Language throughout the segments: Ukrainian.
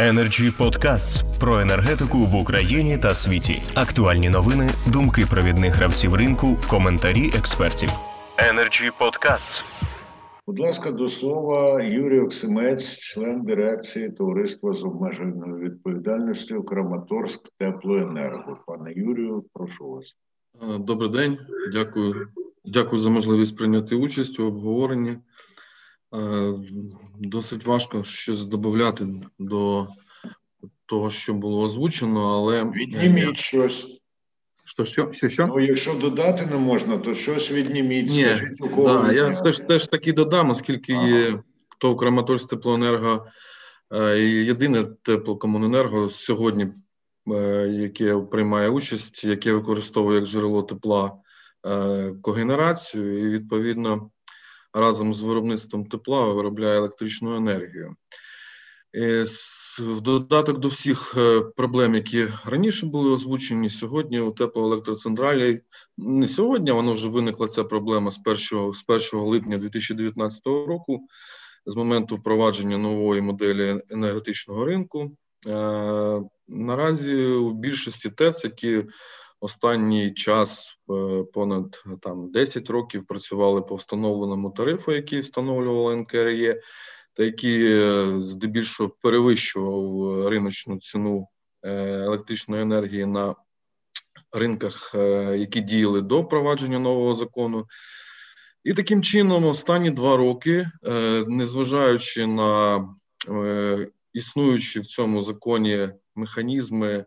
Energy Podcasts про енергетику в Україні та світі. Актуальні новини, думки провідних гравців ринку, коментарі експертів. Energy Podcasts. Будь ласка, до слова Юрій Оксимець, член дирекції товариства з обмеженою відповідальністю Краматорськ Теплоенерго. Пане Юрію, прошу вас. Добрий день, дякую. Дякую за можливість прийняти участь у обговоренні. Е, досить важко щось додати до того, що було озвучено, але відніміть щось. Що, що, що, що? Ну, якщо додати не можна, то щось відніміть. Ні, Скажіть, у кого да, я теж, теж таки додам, оскільки ага. є хто в Краматорськ теплоенерго е, єдине теплокомуненерго сьогодні, е, яке приймає участь, яке використовує як джерело тепла когенерацію, і відповідно разом з виробництвом тепла виробляє електричну енергію. В додаток до всіх е, проблем, які раніше були озвучені, сьогодні у теплоелектроцентралі не сьогодні, воно вже виникла ця проблема з 1, з 1 липня 2019 року, з моменту впровадження нової моделі енергетичного ринку. Е, наразі у більшості ТЕЦ, які Останній час е, понад там 10 років працювали по встановленому тарифу, який встановлювала НКРЄ, та який е, здебільшого перевищував риночну ціну е, електричної енергії на ринках, які діяли до впровадження нового закону. І таким чином, останні два роки, незважаючи на існуючі в цьому законі механізми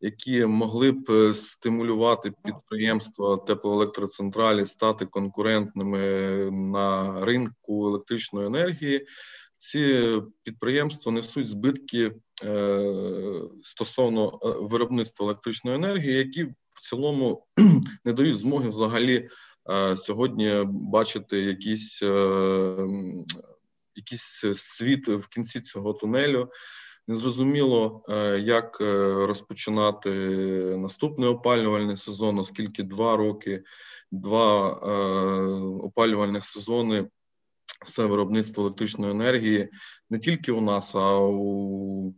які могли б е, стимулювати підприємства теплоелектроцентралі стати конкурентними на ринку електричної енергії. Ці підприємства несуть збитки е, стосовно е, виробництва електричної енергії, які в цілому не дають змоги взагалі сьогодні бачити якийсь, якийсь світ в кінці цього тунелю. Незрозуміло, е, як е, розпочинати наступний опалювальний сезон, оскільки два роки, два е, опалювальних сезони, все виробництво електричної енергії не тільки у нас, а у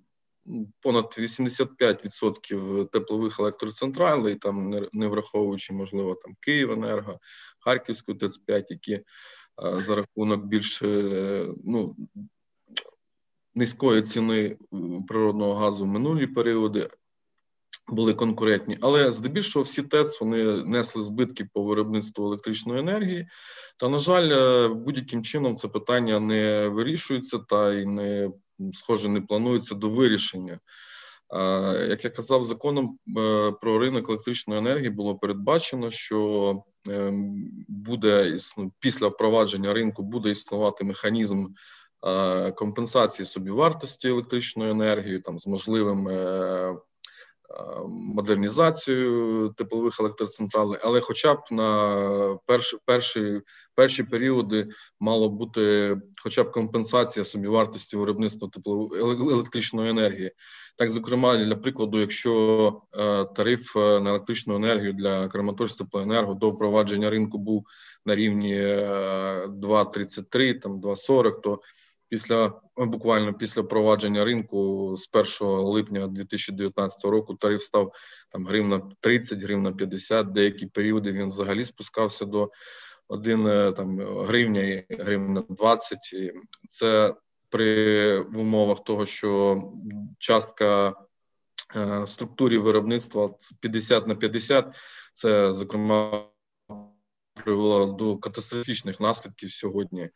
понад 85% теплових електроцентралей, там не враховуючи, можливо, там Київенерго, Харківську ТЕЦ-5, які за рахунок більше ну низької ціни природного газу в минулі періоди були конкурентні, але здебільшого всі ТЕЦ вони несли збитки по виробництву електричної енергії. Та, на жаль, е, будь-яким чином це питання не вирішується та й не схоже не планується до вирішення. Як я казав, законом е, про ринок електричної енергії було передбачено, що ем, буде після впровадження ринку буде існувати механізм Е, компенсації собівартості електричної енергії, там з можливим е, е, модернізацією теплових електроцентралей, але хоча б на перші перші, перші періоди мало бути хоча б компенсація собівартості виробництва теплової електричної енергії. Так, зокрема, для прикладу, якщо тариф на електричну енергію для Краматорськ теплоенерго до впровадження ринку був на рівні 2,33, там 2,40, то після буквально після провадження ринку з 1 липня 2019 року тариф став там гривна 30, гривна 50, деякі періоди він взагалі спускався до 1 е, там гривня і гривна 20. І Це при в умовах того, що частка е, структурі виробництва 50 на 50, це зокрема привело до катастрофічних наслідків сьогодні.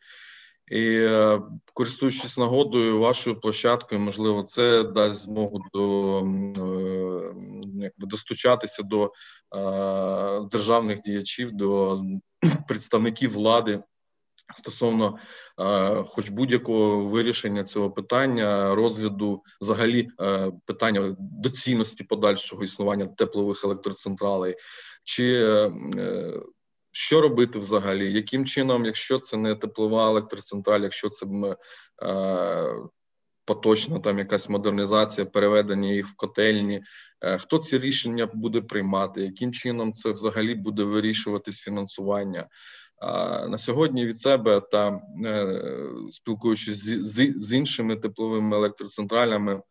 І е, користуючись нагодою вашою площадкою, можливо, це дасть змогу до е, якби достучатися до е, державних діячів, до представників влади стосовно хоч будь-якого вирішення цього питання, розгляду взагалі питання доцільності подальшого існування теплових електроцентралей. чи що робити взагалі? Яким чином, якщо це не теплова електроцентраль, якщо це е, поточна там якась модернізація, переведення їх в котельні, е, хто ці рішення буде приймати? Яким чином це взагалі буде вирішуватись фінансування? На сьогодні від себе та е, спілкуючись з, з, іншими тепловими електроцентралями,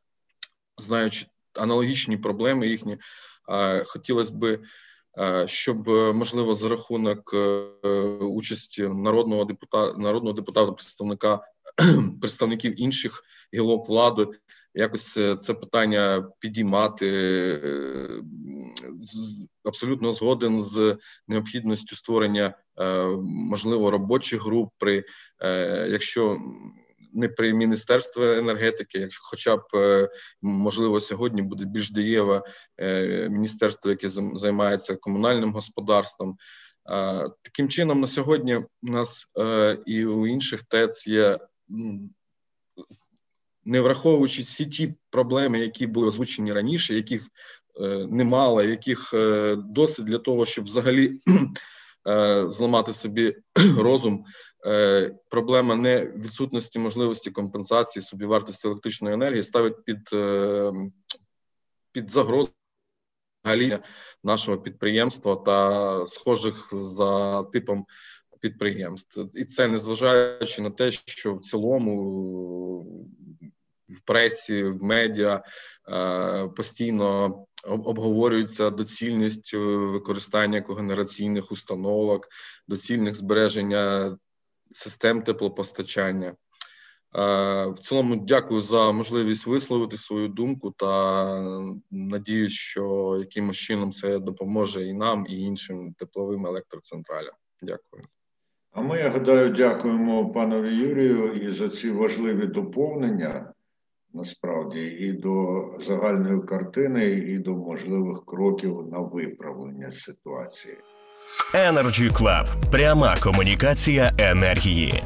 знаючи аналогічні проблеми їхні, хотілося би. Щоб можливо за рахунок участі народного депутата народного депутата, представника представників інших гілок влади, якось це питання підіймати абсолютно згоден з необхідністю створення можливо робочих груп при якщо не при міністерстві енергетики, хоча б е, можливо сьогодні буде більш дієве е, міністерство, яке займається комунальним господарством. Таким чином, на сьогодні у нас е, і у інших ТЕЦ є. Не враховуючи всі ті проблеми, які були озвучені раніше, яких е, немало, яких е, досить для того, щоб взагалі е, зламати собі розум, Е, проблема не відсутності можливості компенсації собівартості електричної енергії ставить під е, під загрозу нашого підприємства та схожих за типом підприємств, і це незважаючи на те, що в цілому в пресі, в медіа е, постійно обговорюється доцільність використання когенераційних установок, доцільних збереження систем теплопостачання. В цілому, дякую за можливість висловити свою думку та надіюсь, що якимось чином це допоможе і нам, і іншим тепловим електроцентралям. Дякую. А ми я гадаю, дякуємо панові Юрію і за ці важливі доповнення. Насправді, і до загальної картини, і до можливих кроків на виправлення ситуації. Energy Club. пряма комунікація енергії.